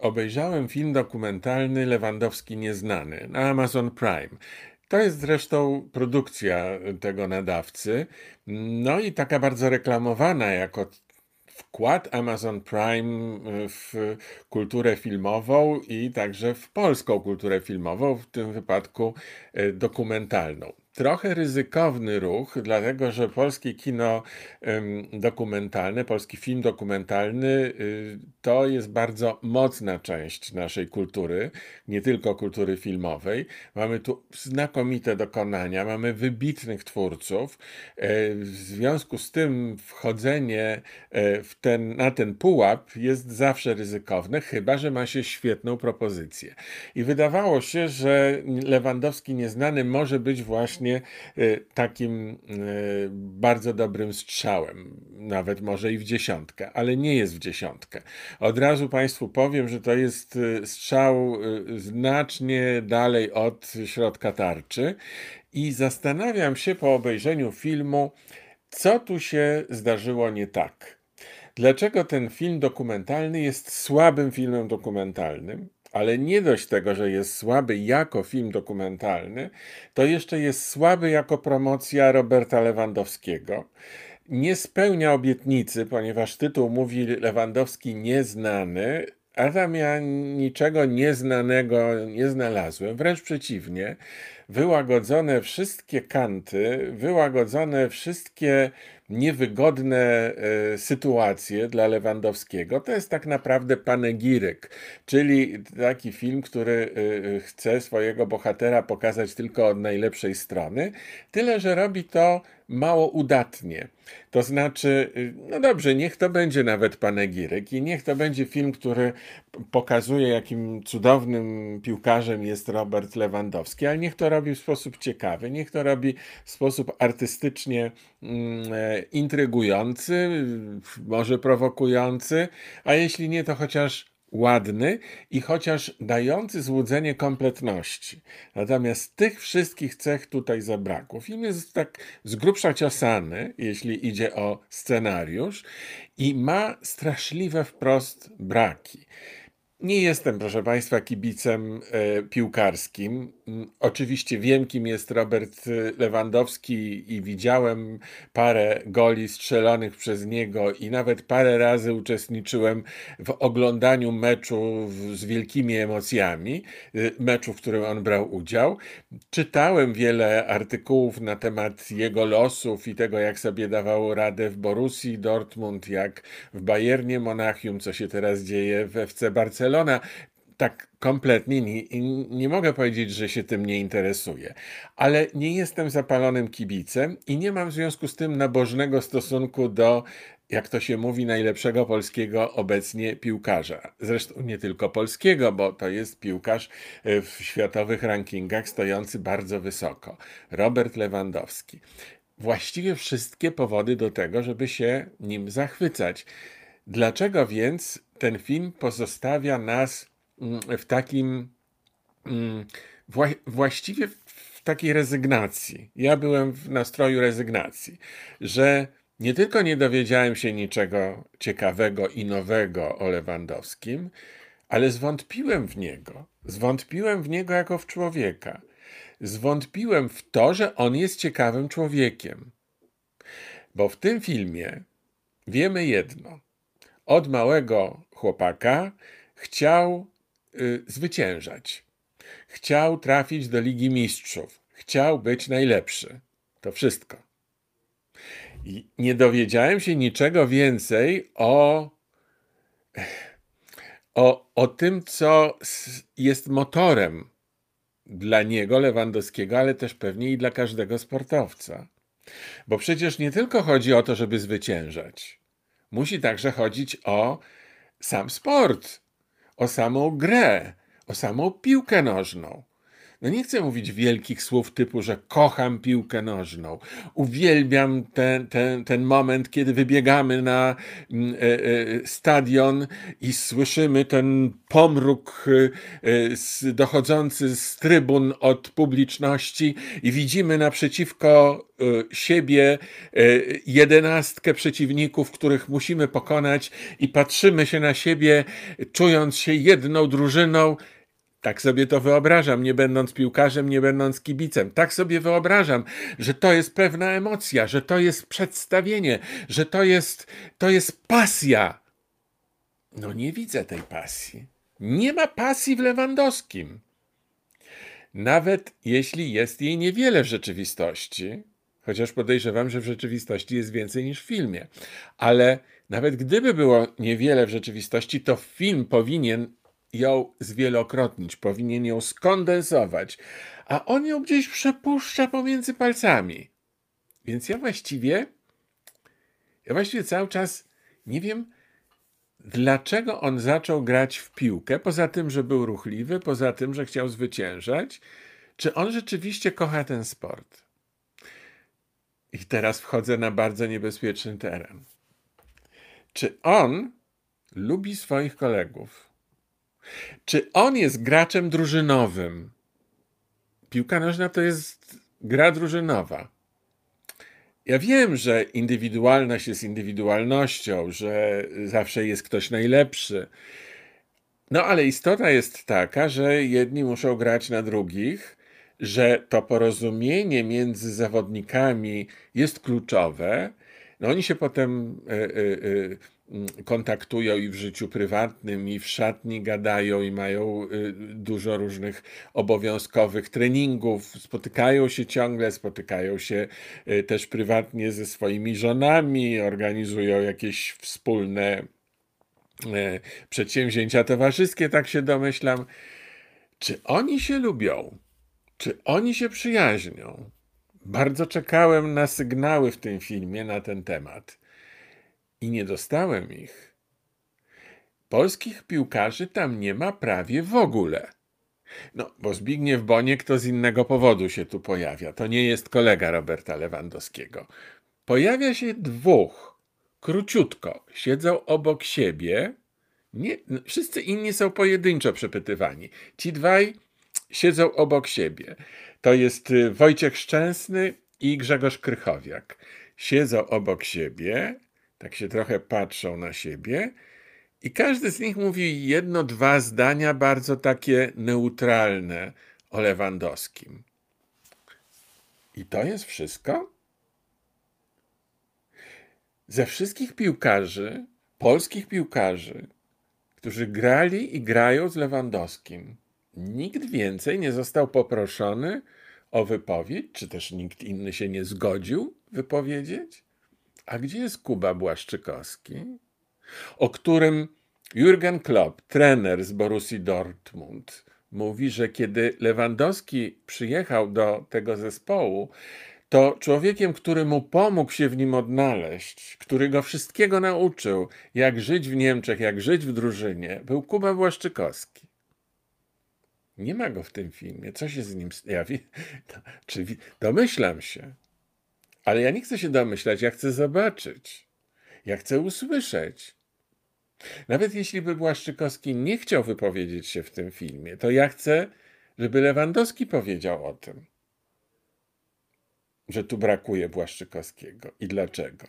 obejrzałem film dokumentalny Lewandowski Nieznany na Amazon Prime. To jest zresztą produkcja tego nadawcy, no i taka bardzo reklamowana jako wkład Amazon Prime w kulturę filmową i także w polską kulturę filmową, w tym wypadku e, dokumentalną trochę ryzykowny ruch, dlatego że polskie kino dokumentalne, polski film dokumentalny y, to jest bardzo mocna część naszej kultury, nie tylko kultury filmowej. Mamy tu znakomite dokonania, mamy wybitnych twórców. E, w związku z tym wchodzenie e, w ten, na ten pułap jest zawsze ryzykowne, chyba że ma się świetną propozycję. I wydawało się, że Lewandowski nieznany może być właśnie właśnie y, takim y, bardzo dobrym strzałem, nawet może i w dziesiątkę, ale nie jest w dziesiątkę. Od razu Państwu powiem, że to jest y, strzał znacznie dalej od środka tarczy i zastanawiam się po obejrzeniu filmu, co tu się zdarzyło nie tak. Dlaczego ten film dokumentalny jest słabym filmem dokumentalnym? Ale nie dość tego, że jest słaby jako film dokumentalny, to jeszcze jest słaby jako promocja Roberta Lewandowskiego. Nie spełnia obietnicy, ponieważ tytuł mówi Lewandowski nieznany, a tam ja niczego nieznanego nie znalazłem. Wręcz przeciwnie, wyłagodzone wszystkie kanty, wyłagodzone wszystkie niewygodne e, sytuacje dla Lewandowskiego. To jest tak naprawdę panegiryk, czyli taki film, który e, chce swojego bohatera pokazać tylko od najlepszej strony, tyle że robi to mało udatnie. To znaczy, no dobrze, niech to będzie nawet panegiryk i niech to będzie film, który pokazuje, jakim cudownym piłkarzem jest Robert Lewandowski, ale niech to robi w sposób ciekawy, niech to robi w sposób artystycznie mm, e, intrygujący, może prowokujący, a jeśli nie, to chociaż ładny i chociaż dający złudzenie kompletności. Natomiast tych wszystkich cech tutaj zabrakło. Film jest tak z grubsza ciosany, jeśli idzie o scenariusz i ma straszliwe wprost braki. Nie jestem, proszę Państwa, kibicem e, piłkarskim. Mm, oczywiście wiem, kim jest Robert Lewandowski i widziałem parę goli strzelonych przez niego i nawet parę razy uczestniczyłem w oglądaniu meczu z wielkimi emocjami, y, meczu, w którym on brał udział. Czytałem wiele artykułów na temat jego losów i tego, jak sobie dawał radę w Borussii Dortmund, jak w Bayernie Monachium, co się teraz dzieje w FC Barcelona tak kompletnie nie, nie mogę powiedzieć, że się tym nie interesuje, ale nie jestem zapalonym kibicem i nie mam w związku z tym nabożnego stosunku do jak to się mówi, najlepszego polskiego obecnie piłkarza. Zresztą nie tylko polskiego, bo to jest piłkarz e, w światowych rankingach stojący bardzo wysoko. Robert Lewandowski. Właściwie wszystkie powody do tego, żeby się nim zachwycać. Dlaczego więc ten film pozostawia nas w takim mm, właściwie w takiej rezygnacji. Ja byłem w nastroju rezygnacji, że nie tylko nie dowiedziałem się niczego ciekawego i nowego o Lewandowskim, ale zwątpiłem w niego. Zwątpiłem w niego jako w człowieka. Zwątpiłem w to, że on jest ciekawym człowiekiem. Bo w tym filmie wiemy jedno. Od małego chłopaka chciał zwyciężać. Chciał trafić do Ligi Mistrzów. Chciał być najlepszy. To wszystko. I nie dowiedziałem się niczego więcej o, o, o tym, co jest motorem dla niego, Lewandowskiego, ale też pewnie i dla każdego sportowca. Bo przecież nie tylko chodzi o to, żeby zwyciężać. Musi także chodzić o sam sport, o samą grę, o samą piłkę nożną. No nie chcę mówić wielkich słów typu, że kocham piłkę nożną, uwielbiam ten, ten, ten moment, kiedy wybiegamy na mm, e, e, stadion i słyszymy ten pomruk e, dochodzący z trybun od publiczności i widzimy naprzeciwko siebie jedenastkę przeciwników, których musimy pokonać i patrzymy się na siebie, czując się jedną drużyną tak sobie to wyobrażam, nie będąc piłkarzem, nie będąc kibicem. Tak sobie wyobrażam, że to jest pewna emocja, że to jest przedstawienie, że to jest, to jest pasja. No nie widzę tej pasji. Nie ma pasji w Lewandowskim. Nawet jeśli jest jej niewiele w rzeczywistości, chociaż podejrzewam, że w rzeczywistości jest więcej niż w filmie. Ale nawet gdyby było niewiele w rzeczywistości, to film powinien ją zwielokrotnić, powinien ją skondensować, a on ją gdzieś przepuszcza pomiędzy palcami. Więc ja właściwie, ja właściwie cały czas nie wiem, dlaczego on zaczął grać w piłkę, poza tym, że był ruchliwy, poza tym, że chciał zwyciężać, czy on rzeczywiście kocha ten sport. I teraz wchodzę na bardzo niebezpieczny teren. Czy on lubi swoich kolegów? Czy on jest graczem drużynowym? Piłka nożna to jest gra drużynowa. Ja wiem, że indywidualność jest indywidualnością, że zawsze jest ktoś najlepszy. No ale istota jest taka, że jedni muszą grać na drugich, że to porozumienie między zawodnikami jest kluczowe. No oni się potem y, kontaktują i w życiu prywatnym, i w szatni gadają, i mają y, dużo różnych obowiązkowych treningów, spotykają się ciągle, spotykają się y, też prywatnie ze swoimi żonami, organizują jakieś wspólne y, przedsięwzięcia towarzyskie, tak się domyślam. Czy oni się lubią? Czy oni się przyjaźnią? Bardzo czekałem na sygnały w tym filmie na ten temat i nie dostałem ich. Polskich piłkarzy tam nie ma prawie w ogóle. No, bo Zbigniew Boniek to z innego powodu się tu pojawia. To nie jest kolega Roberta Lewandowskiego. Pojawia się dwóch, króciutko, siedzą obok siebie. Nie, no, wszyscy inni są pojedynczo przepytywani. Ci dwaj siedzą obok siebie. To jest y, Wojciech Szczęsny i Grzegorz Krychowiak. Siedzą obok siebie, tak się trochę patrzą na siebie i każdy z nich mówi jedno, dwa zdania bardzo takie neutralne o Lewandowskim. I to jest wszystko? Ze wszystkich piłkarzy, polskich piłkarzy, którzy grali i grają z Lewandowskim, nikt więcej nie został poproszony o wypowiedź, czy też nikt inny się nie zgodził wypowiedzieć? A gdzie jest Kuba Błaszczykowski, o którym Jurgen Klopp, trener z Borussii Dortmund, mówi, że kiedy Lewandowski przyjechał do tego zespołu, to człowiekiem, który mu pomógł się w nim odnaleźć, który go wszystkiego nauczył, jak żyć w Niemczech, jak żyć w drużynie, był Kuba Błaszczykowski. Nie ma go w tym filmie. Co się z nim... Ja. Domyślam się. Ale ja nie chcę się domyślać, ja chcę zobaczyć. Ja chcę usłyszeć. Nawet jeśli by Błaszczykowski nie chciał wypowiedzieć się w tym filmie, to ja chcę, żeby Lewandowski powiedział o tym, że tu brakuje Błaszczykowskiego i dlaczego.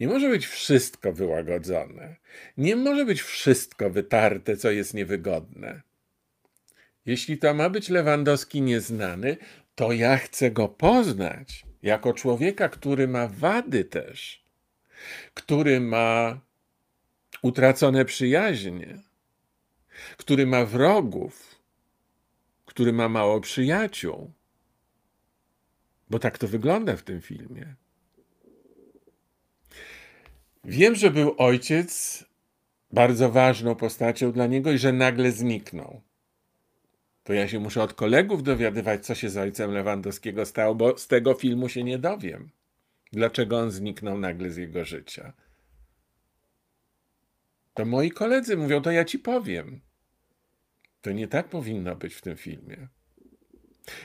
Nie może być wszystko wyłagodzone. Nie może być wszystko wytarte, co jest niewygodne. Jeśli to ma być Lewandowski nieznany, to ja chcę go poznać jako człowieka, który ma wady też, który ma utracone przyjaźnie, który ma wrogów, który ma mało przyjaciół. Bo tak to wygląda w tym filmie. Wiem, że był ojciec bardzo ważną postacią dla niego i że nagle zniknął to ja się muszę od kolegów dowiadywać, co się z ojcem Lewandowskiego stało, bo z tego filmu się nie dowiem. Dlaczego on zniknął nagle z jego życia? To moi koledzy mówią, to ja ci powiem. To nie tak powinno być w tym filmie.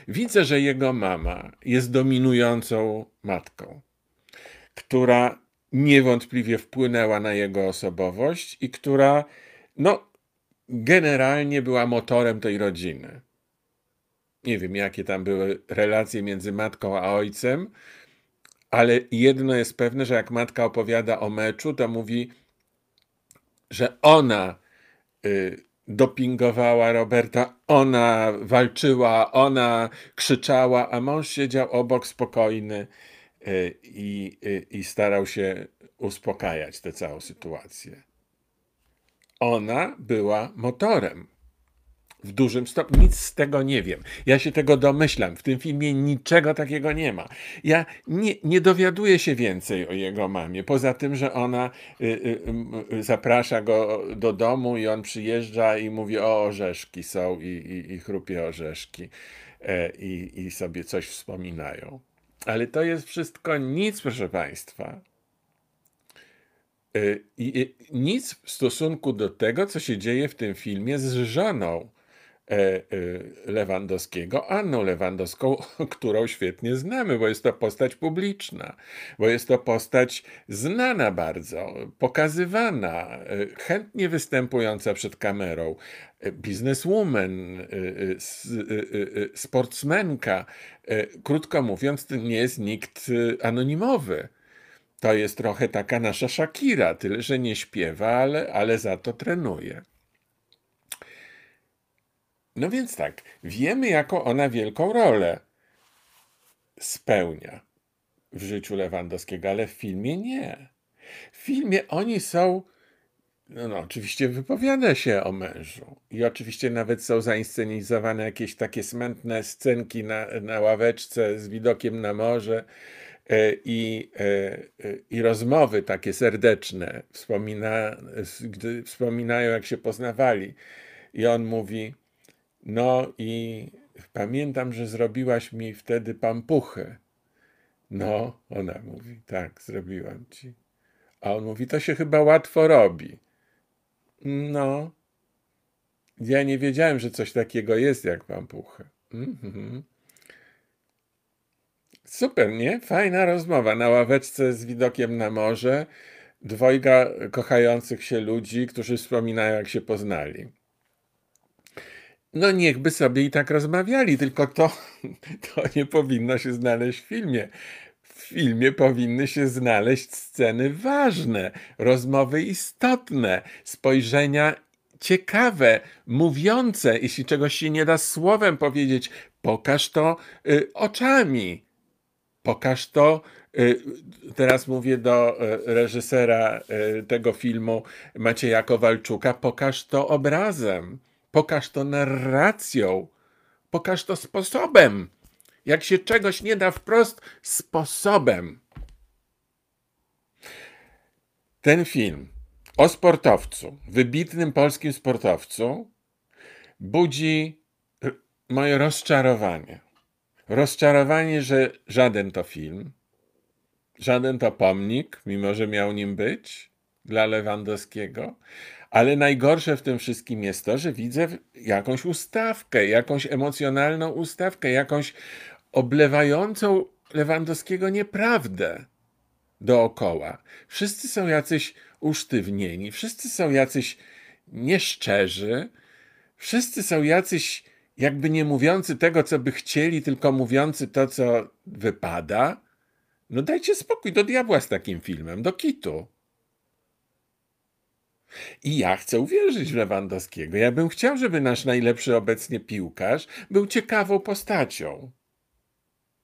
Widzę, że jego mama jest dominującą matką, która niewątpliwie wpłynęła na jego osobowość i która, no, generalnie była motorem tej rodziny. Nie wiem, jakie tam były relacje między matką a ojcem, ale jedno jest pewne, że jak matka opowiada o meczu, to mówi, że ona y, dopingowała Roberta, ona walczyła, ona krzyczała, a mąż siedział obok spokojny y, y, i starał się uspokajać tę całą sytuację. Ona była motorem w dużym stopniu. Nic z tego nie wiem. Ja się tego domyślam. W tym filmie niczego takiego nie ma. Ja nie, nie dowiaduję się więcej o jego mamie. Poza tym, że ona y, y, y, zaprasza go do domu i on przyjeżdża i mówi: O, orzeszki są, i, i, i chrupie orzeszki. E, I, I sobie coś wspominają. Ale to jest wszystko nic, proszę Państwa. I nic w stosunku do tego, co się dzieje w tym filmie z żoną E, e, Lewandowskiego, Anną Lewandowską, którą świetnie znamy, bo jest to postać publiczna, bo jest to postać znana bardzo, pokazywana, e, chętnie występująca przed kamerą, bizneswoman, sportsmenka. Krótko mówiąc, to nie jest nikt anonimowy. To jest trochę taka nasza Shakira, tyle że nie śpiewa, ale, ale za to trenuje. No więc tak, wiemy, jaką ona wielką rolę spełnia w życiu Lewandowskiego, ale w filmie nie. W filmie oni są, no, no oczywiście wypowiada się o mężu i oczywiście nawet są zainscenizowane jakieś takie smętne scenki na, na ławeczce z widokiem na morze i, e, e, i rozmowy takie serdeczne, wspomina, gdy wspominają jak się poznawali i on mówi, no i pamiętam, że zrobiłaś mi wtedy pampuchę. No, ona mówi, tak, zrobiłam ci. A on mówi, to się chyba łatwo robi. No, ja nie wiedziałem, że coś takiego jest jak pampuchę. Mm -hmm. Super, nie? Fajna rozmowa na ławeczce z widokiem na morze. Dwojga kochających się ludzi, którzy wspominają, jak się poznali. No niechby sobie i tak rozmawiali, tylko to, to nie powinno się znaleźć w filmie. W filmie powinny się znaleźć sceny ważne, rozmowy istotne, spojrzenia ciekawe, mówiące. Jeśli czegoś się nie da słowem powiedzieć, pokaż to y, oczami. Pokaż to. Y, teraz mówię do y, reżysera y, tego filmu Macieja Kowalczuka, pokaż to obrazem. Pokaż to narracją, pokaż to sposobem. Jak się czegoś nie da wprost, sposobem. Ten film o sportowcu, wybitnym polskim sportowcu, budzi moje rozczarowanie. Rozczarowanie, że żaden to film, żaden to pomnik, mimo że miał nim być dla Lewandowskiego, ale najgorsze w tym wszystkim jest to, że widzę jakąś ustawkę, jakąś emocjonalną ustawkę, jakąś oblewającą Lewandowskiego nieprawdę dookoła. Wszyscy są jacyś usztywnieni, wszyscy są jacyś nieszczerzy, wszyscy są jacyś jakby nie mówiący tego, co by chcieli, tylko mówiący to, co wypada. No dajcie spokój do diabła z takim filmem, do kitu. I ja chcę uwierzyć w Lewandowskiego. Ja bym chciał, żeby nasz najlepszy obecnie piłkarz był ciekawą postacią.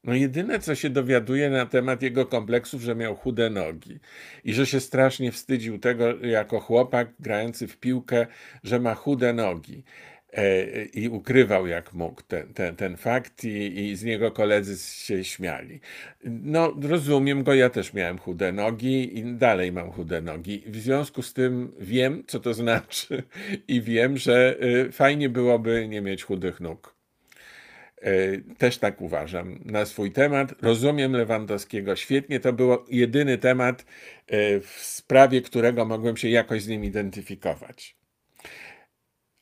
No jedyne, co się dowiaduje na temat jego kompleksów, że miał chude nogi i że się strasznie wstydził tego jako chłopak grający w piłkę, że ma chude nogi. E, i ukrywał jak mógł ten, ten, ten fakt i, i, z niego koledzy się śmiali. No rozumiem go, ja też miałem chude nogi i dalej mam chude nogi. W związku z tym wiem, co to znaczy i wiem, że y, fajnie byłoby nie mieć chudych nóg. E, też tak uważam na swój temat. Rozumiem Lewandowskiego świetnie. To był jedyny temat, e, w sprawie którego mogłem się jakoś z nim identyfikować.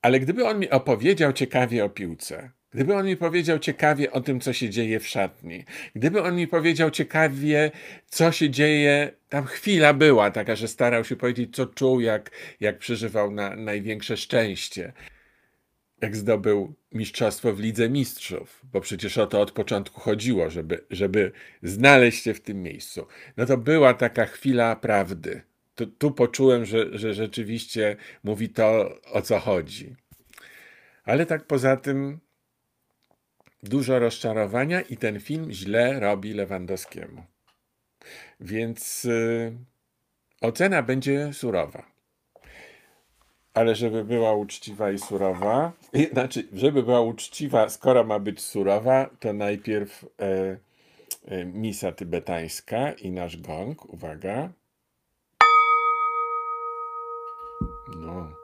Ale gdyby on mi opowiedział ciekawie o piłce, gdyby on mi powiedział ciekawie o tym, co się dzieje w szatni, gdyby on mi powiedział ciekawie, co się dzieje, tam chwila była taka, że starał się powiedzieć, co czuł, jak, jak przeżywał na największe szczęście jak zdobył mistrzostwo w Lidze Mistrzów, bo przecież o to od początku chodziło, żeby, żeby znaleźć się w tym miejscu. No to była taka chwila prawdy. Tu, tu poczułem, że, że rzeczywiście mówi to, o co chodzi. Ale tak poza tym dużo rozczarowania i ten film źle robi Lewandowskiemu. Więc yy, ocena będzie surowa ale żeby była uczciwa i surowa, znaczy, żeby była uczciwa, skoro ma być surowa, to najpierw e, e, misa tybetańska i nasz gong. Uwaga. No.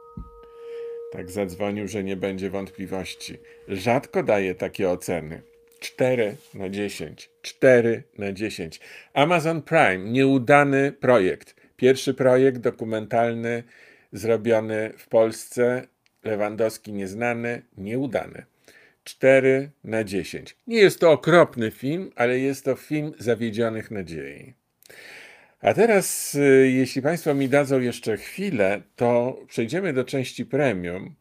Tak zadzwonił, że nie będzie wątpliwości. Rzadko daje takie oceny. 4 na 10. 4 na 10. Amazon Prime, nieudany projekt. Pierwszy projekt dokumentalny zrobiony w Polsce, Lewandowski nieznany, nieudany. 4 na 10. Nie jest to okropny film, ale jest to film zawiedzionych nadziei. A teraz, y, jeśli Państwo mi dadzą jeszcze chwilę, to przejdziemy do części premium,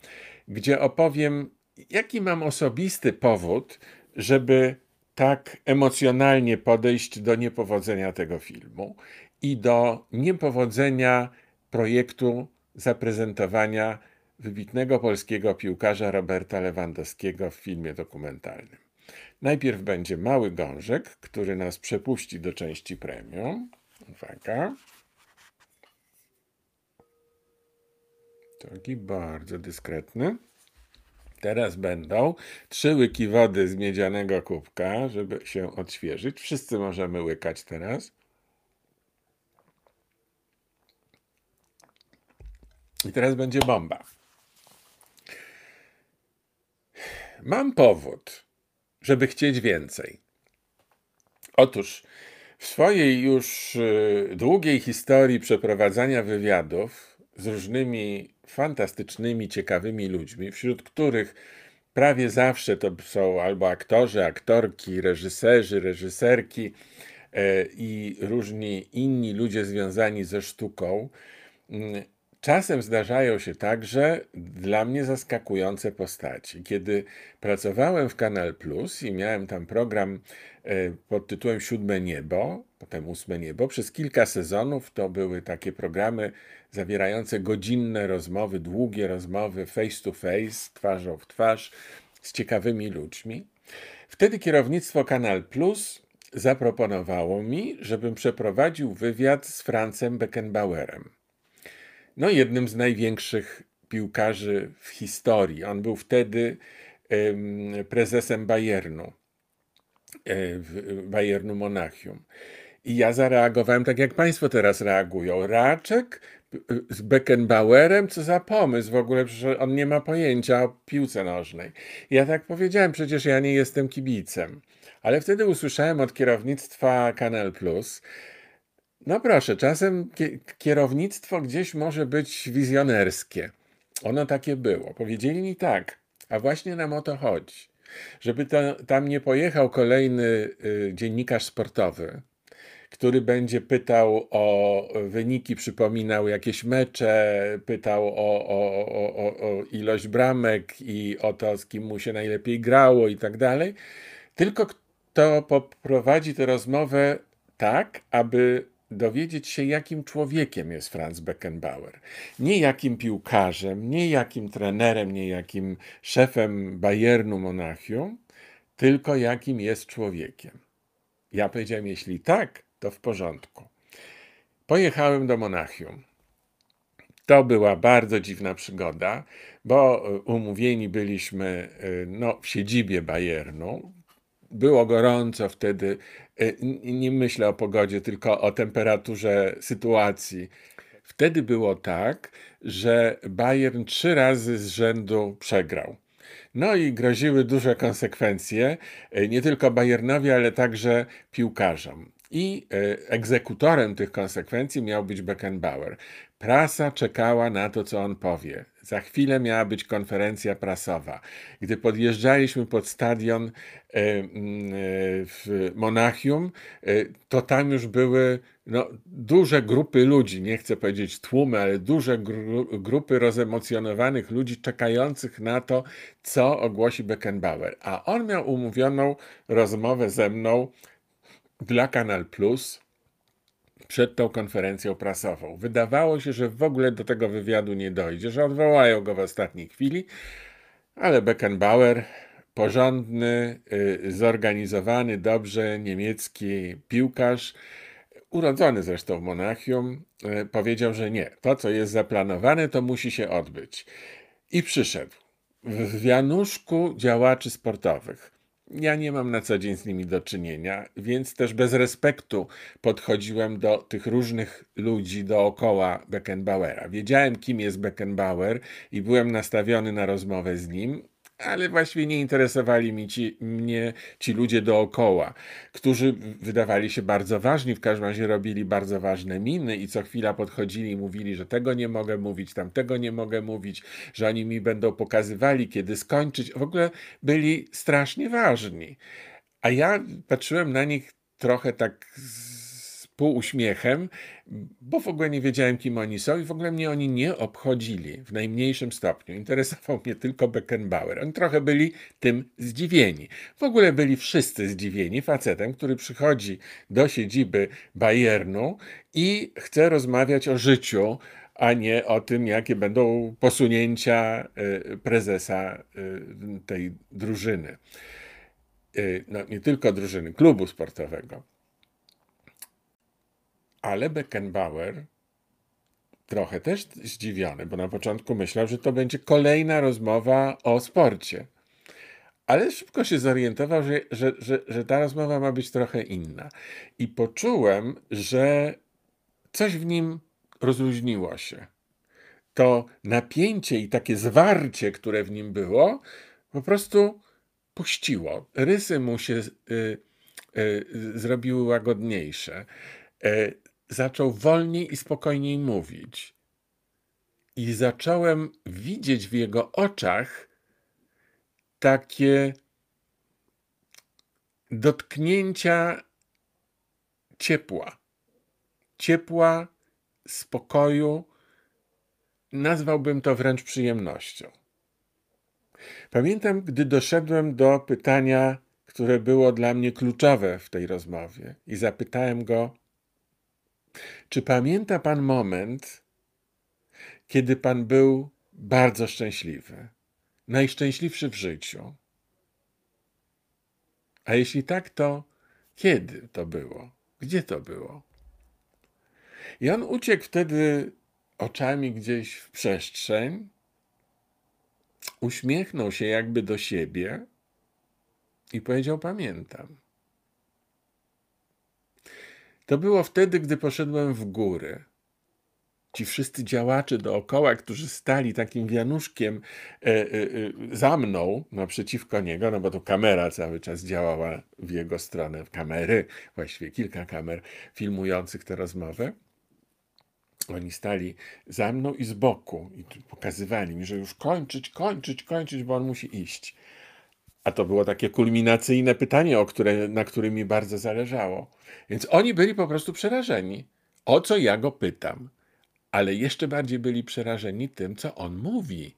gdzie opowiem, jaki mam osobisty powód, żeby tak emocjonalnie podejść do niepowodzenia tego filmu i do niepowodzenia projektu zaprezentowania wybitnego polskiego piłkarza Roberta Lewandowskiego w filmie dokumentalnym. Najpierw będzie mały gążek, który nas przepuści do części premium. Uwaga. Taki bardzo dyskretny. Teraz będą trzy łyki wody z miedzianego kubka, żeby się odświeżyć. Wszyscy możemy łykać teraz. I teraz będzie bomba. Mam powód, żeby chcieć więcej. Otóż w swojej już y, długiej historii przeprowadzania wywiadów z różnymi fantastycznymi, ciekawymi ludźmi, wśród których prawie zawsze to są albo aktorzy, aktorki, reżyserzy, reżyserki e, i różni inni ludzie związani ze sztuką, mm, Czasem zdarzają się także dla mnie zaskakujące postaci. Kiedy pracowałem w Kanal Plus i miałem tam program e, pod tytułem Siódme Niebo, potem Ósme Niebo, przez kilka sezonów to były takie programy zawierające godzinne rozmowy, długie rozmowy face to face, twarzą w twarz z ciekawymi ludźmi. Wtedy kierownictwo Kanal Plus zaproponowało mi, żebym przeprowadził wywiad z Francem Beckenbauerem no, jednym z największych piłkarzy w historii. On był wtedy prezesem Bayernu, e, Bayernu Monachium. I ja zareagowałem tak, jak Państwo teraz reagują. Raczek z Beckenbauerem, co za pomysł w ogóle, przecież on nie ma pojęcia o piłce nożnej. Ja tak powiedziałem, przecież ja nie jestem kibicem. Ale wtedy usłyszałem od kierownictwa Kanal Plus, no proszę, czasem kierownictwo gdzieś może być wizjonerskie. Ono takie było. Powiedzieli mi tak, a właśnie nam o to chodzi. Żeby to, tam nie pojechał kolejny y, dziennikarz sportowy, który będzie pytał o wyniki, przypominał jakieś mecze, pytał o, o, o, o ilość bramek i o to, z kim mu się najlepiej grało i tak dalej. Tylko kto poprowadzi tę rozmowę tak, aby dowiedzieć się, jakim człowiekiem jest Franz Beckenbauer. Nie jakim piłkarzem, nie jakim trenerem, nie jakim szefem Bayernu Monachium, tylko jakim jest człowiekiem. Ja powiedziałem, jeśli tak, to w porządku. Pojechałem do Monachium. To była bardzo dziwna przygoda, bo umówieni byliśmy no, w siedzibie Bayernu, było gorąco wtedy. E, nie myślę o pogodzie, tylko o temperaturze sytuacji. Wtedy było tak, że Bayern trzy razy z rzędu przegrał. No i groziły duże konsekwencje, e, nie tylko Bayernowi, ale także piłkarzom. I e, egzekutorem tych konsekwencji miał być Beckenbauer. Prasa czekała na to, co on powie. Za chwilę miała być konferencja prasowa. Gdy podjeżdżaliśmy pod stadion e, e, w Monachium, to tam już były no, duże grupy ludzi, nie chcę powiedzieć tłumy, ale duże gru grupy rozemocjonowanych ludzi czekających na to, co ogłosi Beckenbauer. A on miał umówioną rozmowę ze mną dla Kanal Plus przed tą konferencją prasową. Wydawało się, że w ogóle do tego wywiadu nie dojdzie, że odwołają go w ostatniej chwili, ale Beckenbauer, porządny, y, zorganizowany dobrze niemiecki piłkarz, urodzony zresztą w Monachium, y, powiedział, że nie, to co jest zaplanowane, to musi się odbyć. I przyszedł w wianuszku działaczy sportowych ja nie mam na co dzień z nimi do czynienia, więc też bez respektu podchodziłem do tych różnych ludzi dookoła Beckenbauera. Wiedziałem, kim jest Beckenbauer i byłem nastawiony na rozmowę z nim, ale właściwie nie interesowali mi ci, mnie ci ludzie dookoła, którzy wydawali się bardzo ważni, w każdym razie robili bardzo ważne miny i co chwila podchodzili i mówili, że tego nie mogę mówić, tamtego nie mogę mówić, że oni mi będą pokazywali, kiedy skończyć. W ogóle byli strasznie ważni. A ja patrzyłem na nich trochę tak z półuśmiechem, bo w ogóle nie wiedziałem, kim oni są i w ogóle mnie oni nie obchodzili w najmniejszym stopniu. Interesował mnie tylko Beckenbauer. Oni trochę byli tym zdziwieni. W ogóle byli wszyscy zdziwieni facetem, który przychodzi do siedziby Bayernu i chce rozmawiać o życiu, a nie o tym, jakie będą posunięcia y, prezesa y, tej drużyny. Y, no, nie tylko drużyny, klubu sportowego. Ale Beckenbauer trochę też zdziwiony, bo na początku myślał, że to będzie kolejna rozmowa o sporcie. Ale szybko się zorientował, że, że, że, że ta rozmowa ma być trochę inna. I poczułem, że coś w nim rozluźniło się. To napięcie i takie zwarcie, które w nim było, po prostu puściło. Rysy mu się y, y, zrobiły łagodniejsze. Y, zaczął wolniej i spokojniej mówić. I zacząłem widzieć w jego oczach takie dotknięcia ciepła. Ciepła, spokoju. Nazwałbym to wręcz przyjemnością. Pamiętam, gdy doszedłem do pytania, które było dla mnie kluczowe w tej rozmowie, i zapytałem go, czy pamięta pan moment, kiedy pan był bardzo szczęśliwy? Najszczęśliwszy w życiu? A jeśli tak, to kiedy to było? Gdzie to było? I on uciekł wtedy oczami gdzieś w przestrzeń, uśmiechnął się jakby do siebie i powiedział: Pamiętam. To było wtedy, gdy poszedłem w góry. Ci wszyscy działacze dookoła, którzy stali takim wianuszkiem e, e, e, za mną, naprzeciwko niego, no bo to kamera cały czas działała w jego stronę, kamery, właściwie kilka kamer filmujących tę rozmowę. Oni stali za mną i z boku i pokazywali mi, że już kończyć, kończyć, kończyć, bo on musi iść. A to było takie kulminacyjne pytanie, o które, na którym mi bardzo zależało. Więc oni byli po prostu przerażeni. O co ja go pytam? Ale jeszcze bardziej byli przerażeni tym, co on mówi.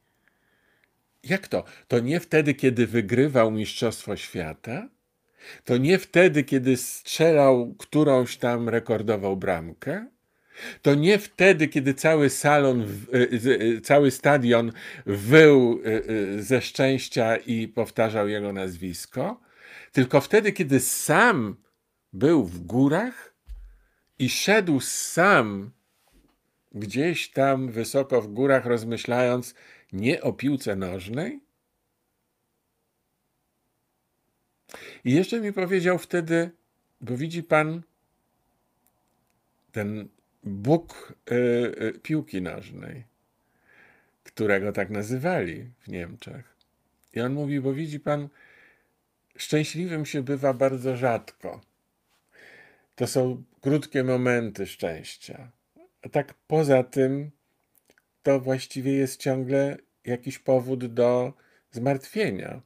Jak to? To nie wtedy, kiedy wygrywał Mistrzostwo Świata? To nie wtedy, kiedy strzelał którąś tam rekordową bramkę? To nie wtedy, kiedy cały salon, y, y, cały stadion wył y, ze szczęścia i powtarzał jego nazwisko, tylko wtedy, kiedy sam był w górach i szedł sam gdzieś tam wysoko w górach, rozmyślając nie o piłce nożnej? I jeszcze mi powiedział wtedy, bo widzi pan, ten Bóg y, y, piłki nożnej, którego tak nazywali w Niemczech. I on mówi, bo widzi pan, szczęśliwym się bywa bardzo rzadko. to są krótkie momenty szczęścia. A tak poza tym, to właściwie jest ciągle jakiś powód do zmartwienia.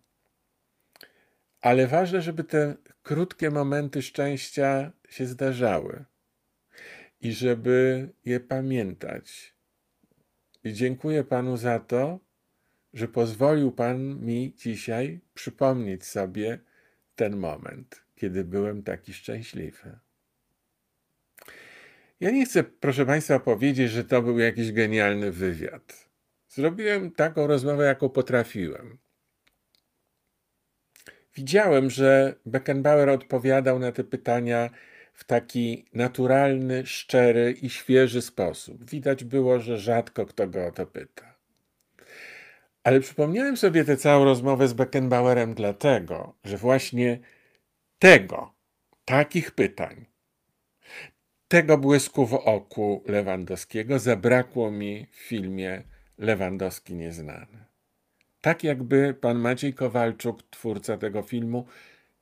Ale ważne, żeby te krótkie momenty szczęścia się zdarzały i żeby je pamiętać. I dziękuję Panu za to, że pozwolił Pan mi dzisiaj przypomnieć sobie ten moment, kiedy byłem taki szczęśliwy. Ja nie chcę, proszę Państwa, powiedzieć, że to był jakiś genialny wywiad. Zrobiłem taką rozmowę, jaką potrafiłem. Widziałem, że Beckenbauer odpowiadał na te pytania w taki naturalny, szczery i świeży sposób. Widać było, że rzadko kto go o to pyta. Ale przypomniałem sobie tę całą rozmowę z Beckenbauerem dlatego, że właśnie tego, takich pytań, tego błysku w oku Lewandowskiego zabrakło mi w filmie Lewandowski Nieznany. Tak jakby pan Maciej Kowalczuk, twórca tego filmu,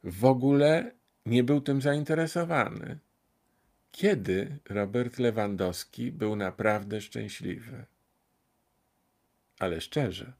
w ogóle nie był tym zainteresowany. Kiedy Robert Lewandowski był naprawdę szczęśliwy? Ale szczerze.